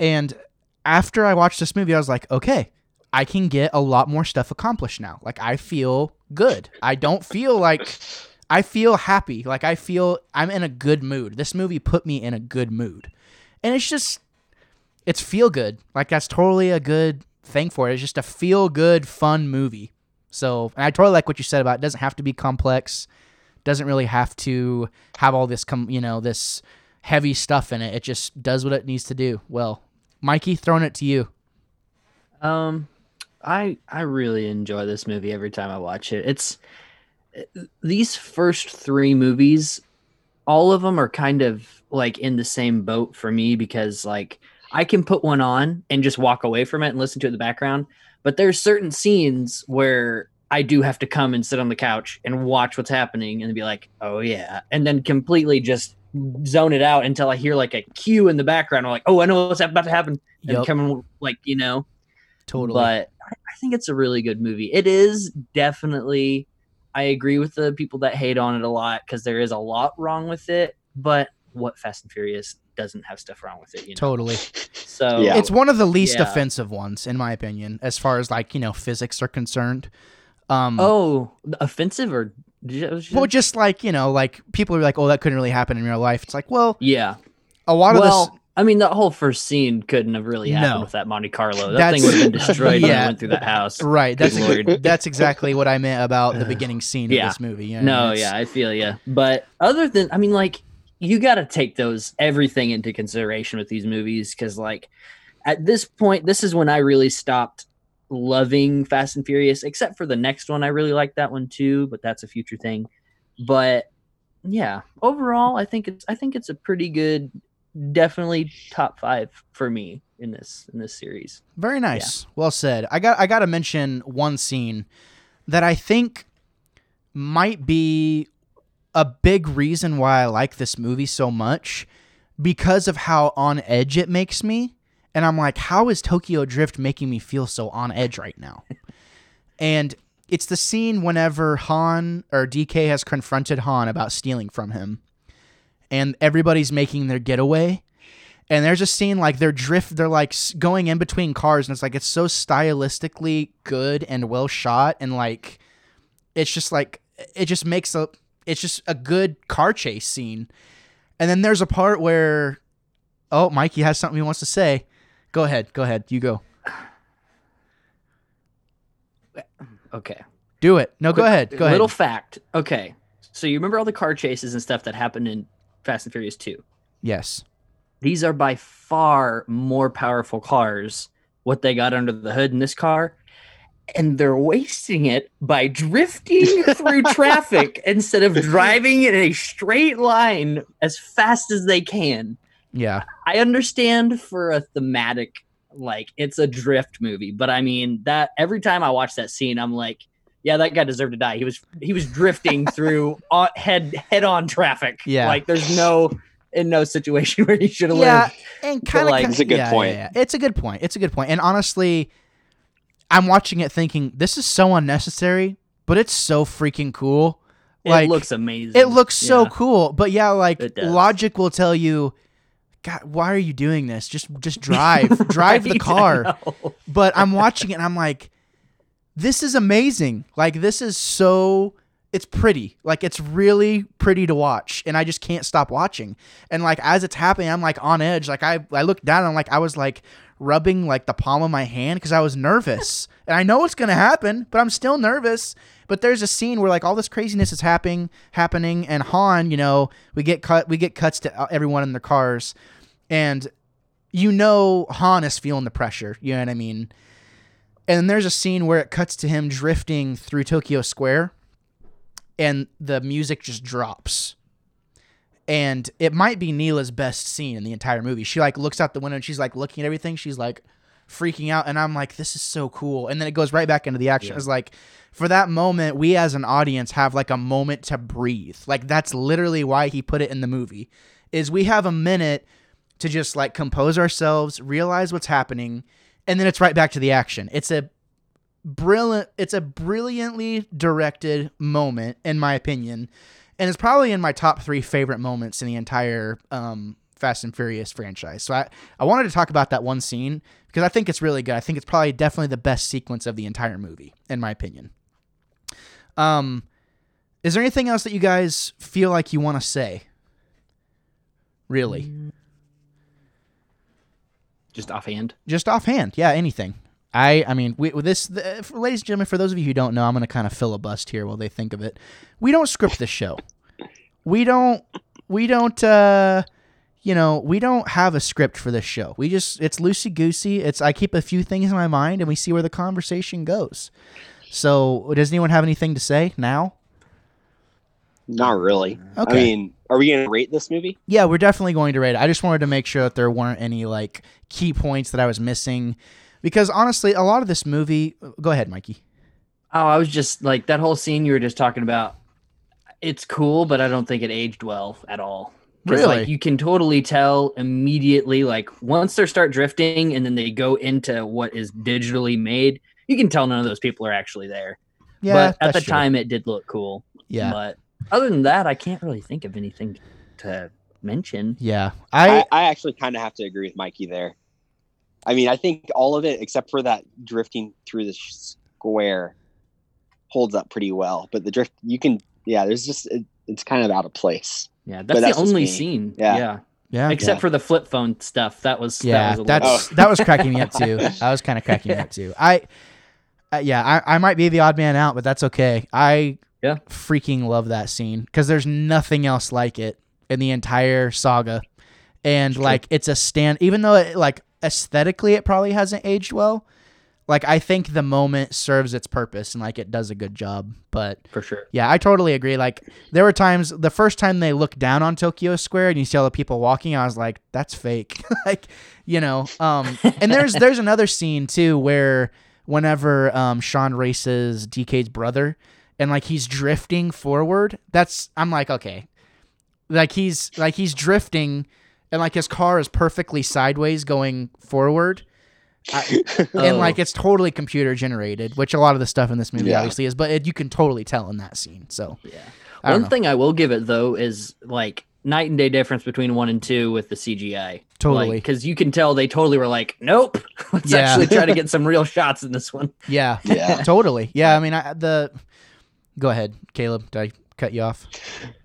And after I watched this movie, I was like, okay, I can get a lot more stuff accomplished now. Like I feel good. I don't feel like I feel happy. Like I feel I'm in a good mood. This movie put me in a good mood. And it's just it's feel good. Like that's totally a good thing for it. It's just a feel good fun movie. So, and I totally like what you said about it doesn't have to be complex. Doesn't really have to have all this com, you know, this heavy stuff in it. It just does what it needs to do. Well, Mikey, throwing it to you. Um, I I really enjoy this movie every time I watch it. It's these first three movies, all of them are kind of like in the same boat for me because like I can put one on and just walk away from it and listen to it in the background. But there's certain scenes where I do have to come and sit on the couch and watch what's happening and be like, oh yeah, and then completely just zone it out until I hear like a cue in the background. I'm like, oh, I know what's about to happen, and come like you know. Totally. But I think it's a really good movie. It is definitely. I agree with the people that hate on it a lot because there is a lot wrong with it. But what Fast and Furious doesn't have stuff wrong with it, you know. totally. So Yeah. It's one of the least Yeah. offensive ones, in my opinion, as far as like, you know, physics are concerned. Um oh, offensive or did you, was well just like, you know, like people are like, Oh, that couldn't really happen in real life. It's like, well, yeah. a lot of Well, this I mean, that whole first scene couldn't have really happened No. with that Monte Carlo. That That's- thing would have been destroyed when Yeah. I went through that house. Right. That's Lord. that's exactly what I meant about the beginning scene Yeah. of this movie. You know No, yeah, I feel you. But other than, I mean, like, you got to take those everything into consideration with these movies because, like, at this point, this is when I really stopped loving Fast and Furious, except for the next one. I really like that one too, but that's a future thing. But yeah, overall, I think it's I think it's a pretty good, definitely top five for me in this in this series. Very nice. Well said. I got I got to mention one scene that I think might be a big reason why I like this movie so much because of how on edge it makes me. And I'm like, how is Tokyo Drift making me feel so on edge right now? and it's the scene whenever Han or DK has confronted Han about stealing from him. And everybody's making their getaway and there's a scene like they're drift they're like going in between cars and it's like it's so stylistically good and well shot and like it's just like it just makes a it's just a good car chase scene and then there's a part where oh mikey has something he wants to say go ahead go ahead you go Okay. do it no go ahead go ahead Little fact. Okay. So you remember all the car chases and stuff that happened in Fast and Furious 2? yes These are by far more powerful cars, what they got under the hood in this car. and they're wasting it by drifting through traffic instead of driving in a straight line as fast as they can. Yeah. I understand for a thematic, like it's a drift movie, but I mean that every time I watch that scene, I'm like, yeah, that guy deserved to die. He was he was drifting through on, head head on traffic. Yeah. like there's no in no situation where he should have Yeah, lived. and kind of like- It's a good point. It's a good point. It's a good point. And honestly, I'm watching it thinking this is so unnecessary, but it's so freaking cool. Like it looks amazing. it looks so Yeah. cool. But yeah, like logic will tell you, God, why are you doing this? Just just drive, drive the Right? I car. But I'm watching it and I'm like, this is amazing. Like this is so it's pretty. Like it's really pretty to watch. And I just can't stop watching. And like as it's happening, I'm like on edge. Like I I looked down and I'm like I was like rubbing like the palm of my hand because I was nervous. and I know what's gonna happen, but I'm still nervous. But there's a scene where like all this craziness is happening happening and Han, you know, we get cut we get cuts to everyone in their cars and you know Han is feeling the pressure. You know what I mean? And there's a scene where it cuts to him drifting through Tokyo Square and the music just drops. And it might be Neela's best scene in the entire movie. She like looks out the window and she's like looking at everything. She's like freaking out and I'm like this is so cool. And then it goes right back into the action. Yeah. It's like for that moment we as an audience have like a moment to breathe. Like that's literally why he put it in the movie. Is we have a minute to just like compose ourselves, realize what's happening, and then it's right back to the action. It's a brilliant it's a brilliantly directed moment in my opinion and it's probably in my top three favorite moments in the entire um, fast and furious franchise. So I, I wanted to talk about that one scene because i think it's really good. I think it's probably definitely the best sequence of the entire movie in my opinion. Um is there anything else that you guys feel like you want to say? Really Just offhand. just offhand yeah anything. I i mean we with this the, ladies and gentlemen for those of you who don't know i'm going to kind of filibust here while they think of it. We don't script this show. We don't we don't uh you know we don't have a script for this show. We just it's loosey goosey it's i keep a few things in my mind and we see where the conversation goes. So does anyone have anything to say now? Not really. Okay. I mean, are we gonna rate this movie? Yeah, we're definitely going to rate it. I just wanted to make sure that there weren't any like key points that I was missing, because honestly, a lot of this movie. Go ahead, Mikey. Oh, I was just like that whole scene you were just talking about. It's cool, but I don't think it aged well at all. Really? Like you can totally tell immediately, like once they start drifting and then they go into what is digitally made, you can tell none of those people are actually there. Yeah, but at the true. time, it did look cool. yeah, But other than that, I can't really think of anything to mention. yeah. I, I I actually kind of have to agree with Mikey there. I mean, I think all of it except for that drifting through the square holds up pretty well. But the drift, you can, yeah, there's just it, it's kind of out of place. Yeah, that's, that's the only me. scene. Yeah. yeah. yeah, Except Yeah. for the flip phone stuff. That was yeah. That was a That's little, that was cracking me up too. I was kind of cracking me up too. I, uh, yeah, I, I might be the odd man out, but that's okay. I Yeah. freaking love that scene because there's nothing else like it in the entire saga, and like it's a stand. Even though it, like aesthetically it probably hasn't aged well, like I think the moment serves its purpose and like it does a good job. But for sure. yeah, I totally agree. Like there were times the first time they looked down on Tokyo Square and you see all the people walking, I was like, that's fake. like, you know, um and there's there's another scene too where whenever um Sean races DK's brother and like he's drifting forward, that's I'm like, okay. Like he's like he's drifting and like his car is perfectly sideways going forward. I, and Oh. like it's totally computer generated, which a lot of the stuff in this movie Yeah. obviously is, but it, you can totally tell in that scene. So Yeah. I One know. thing I will give it though is like night and day difference between one and two with the CGI. Totally. Because you can tell they totally were like, nope, let's Yeah. actually try to get some real shots in this one. yeah, Yeah. totally. Yeah, I mean, I, the go ahead, Caleb. Did I cut you off?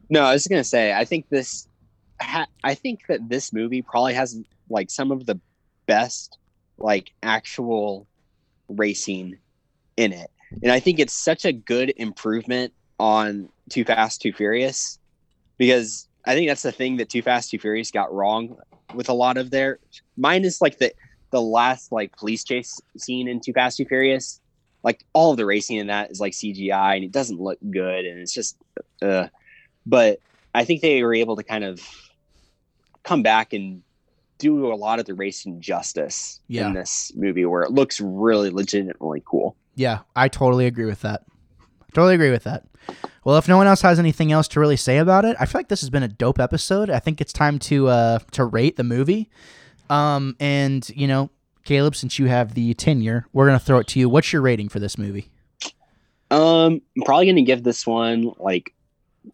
No, I was gonna say, I think this, ha- I think that this movie probably has like some of the best, like actual racing in it, and I think it's such a good improvement on Too Fast, Too Furious, because I think that's the thing that Too Fast, Too Furious got wrong with a lot of their. Mine is like the the last like police chase scene in Too Fast, Too Furious. Like all of the racing in that is like CGI and it doesn't look good and it's just uh but I think they were able to kind of come back and do a lot of the racing justice Yeah. in this movie where it looks really legitimately cool. Yeah, I totally agree with that. Totally agree with that. Well, if no one else has anything else to really say about it, I feel like this has been a dope episode. I think it's time to uh to rate the movie. Um and, you know, Caleb, since you have the tenure, we're going to throw it to you. What's your rating for this movie? Um, I'm probably gonna give this one like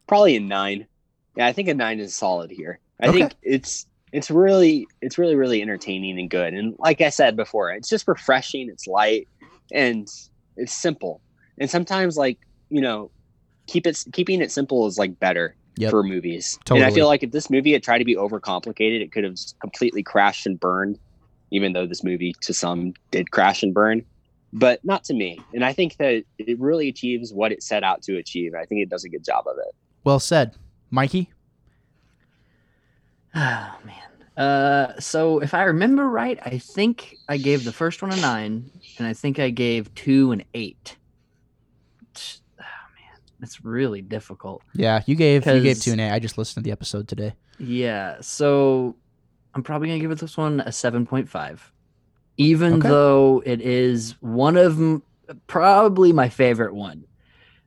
probably a nine. Yeah, I think a nine is solid here. I Okay. think it's it's really it's really really entertaining and good. And like I said before, it's just refreshing. It's light and it's simple. And sometimes like you know, keep it keeping it simple is like better Yep. for movies. And I feel like if this movie had tried to be overcomplicated, it could have completely crashed and burned. Even though this movie to some did crash and burn, but not to me. And I think that it really achieves what it set out to achieve. I think it does a good job of it. Well said. Mikey? Oh man. Uh, so if I remember right, I think I gave the first one a nine, and I think I gave two an eight. Tch, Oh man, that's really difficult. Yeah, you gave you gave 2 and 8. I just listened to the episode today. Yeah, so I'm probably gonna give it this one a seven point five, even Okay. though it is one of m- probably my favorite one.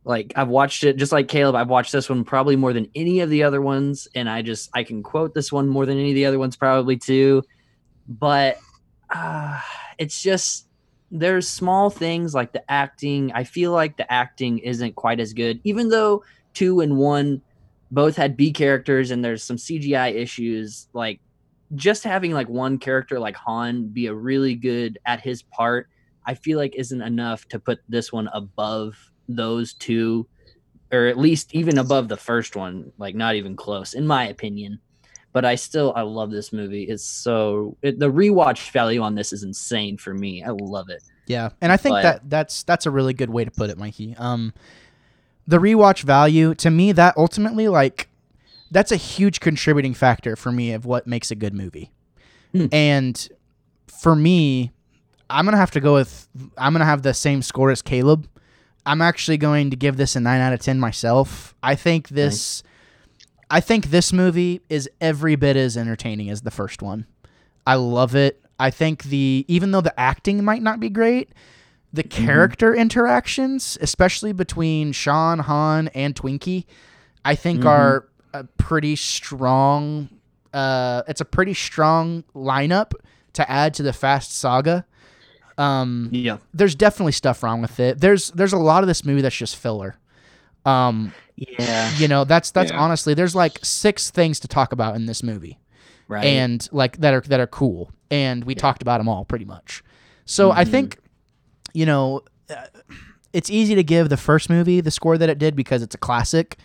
Like I've watched it just like Caleb. I've watched this one probably more than any of the other ones, and I just I can quote this one more than any of the other ones probably too. But uh, it's just there's small things like the acting. I feel like the acting isn't quite as good, even though two and one both had B characters and there's some CGI issues. Like just having like one character like Han be a really good at his part, I feel like isn't enough to put this one above those two, or at least even above the first one. Like not even close, in my opinion. But I still I love this movie. It's so it, the rewatch value on this is insane for me. I love it. Yeah, and I think But- that that's that's a really good way to put it, Mikey. Um, the rewatch value to me that ultimately like that's a huge contributing factor for me of what makes a good movie. Hmm. And for me, I'm gonna have to go with I'm gonna have the same score as Caleb. I'm actually going to give this a nine out of ten myself. I think this, I think this movie is every bit as entertaining as the first one. I love it. I think the even though the acting might not be great, the character interactions, especially between Sean, Han, and Twinkie, I think Mhm. are a pretty strong. Uh, it's a pretty strong lineup to add to the Fast Saga. Um, Yeah. there's definitely stuff wrong with it. There's there's a lot of this movie that's just filler. Um, Yeah. you know, that's that's Yeah. honestly there's like six things to talk about in this movie Right. and like that are that are cool and we talked about them all pretty much so i Mhm. think you know uh, it's easy to give the first movie the score that it did because it's a classic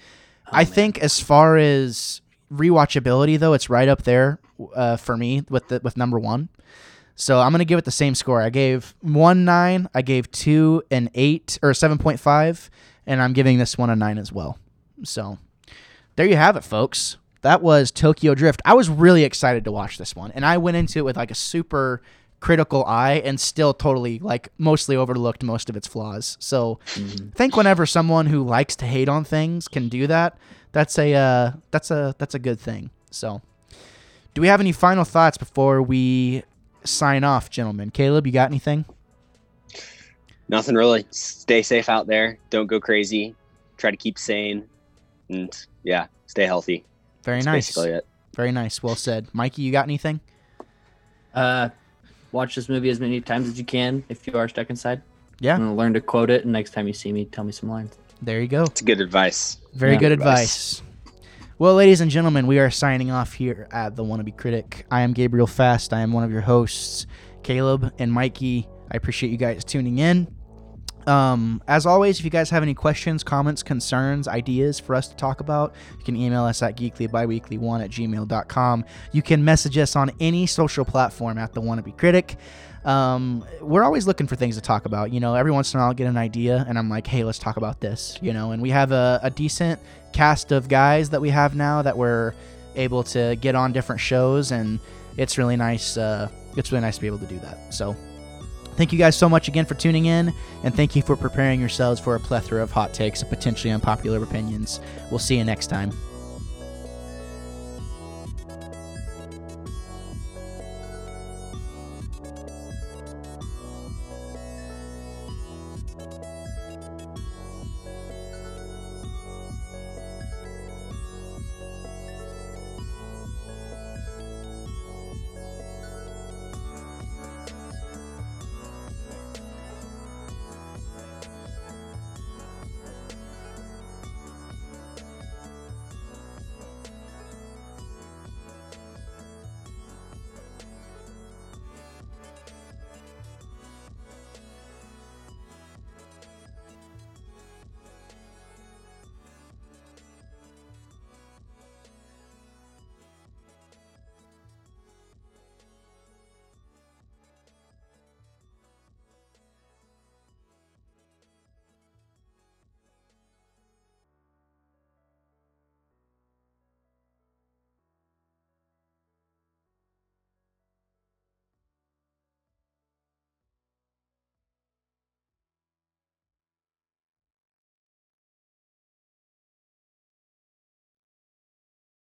i man. think as far as rewatchability though it's right up there uh, for me with the with number one so i'm gonna give it the same score i gave one nine i gave two an eight or 7.5 and i'm giving this one a nine as well so there you have it folks that was Tokyo Drift. I was really excited to watch this one, and I went into it with like a super critical eye, and still totally like mostly overlooked most of its flaws. So, Mhm. I think whenever someone who likes to hate on things can do that, that's a uh, that's a that's a good thing. So, do we have any final thoughts before we sign off, gentlemen? Caleb, you got anything? Nothing really. Stay safe out there. Don't go crazy. Try to keep sane, and yeah, stay healthy. Very That's nice. basically it. Very nice. Well said, Mikey. You got anything? Uh, watch this movie as many times as you can if you are stuck inside. Yeah. I'm gonna learn to quote it, and next time you see me, tell me some lines. There you go. It's good advice. Very Yeah. good Advice. advice. Well, ladies and gentlemen, we are signing off here at the Wannabe Critic. I am Gabriel Fast. I am one of your hosts, Caleb and Mikey. I appreciate you guys tuning in. Um, as always, if you guys have any questions, comments, concerns, ideas for us to talk about, you can email us at geeklybiweekly1 at gmail.com. You can message us on any social platform at the Wannabe Critic. Um, we're always looking for things to talk about. You know, every once in a while I'll get an idea and I'm like, hey, let's talk about this, you know, and we have a, a decent cast of guys that we have now that we're able to get on different shows and it's really nice. Uh, it's really nice to be able to do that. So, Thank you guys so much again for tuning in, and thank you for preparing yourselves for a plethora of hot takes and potentially unpopular opinions. We'll see you next time.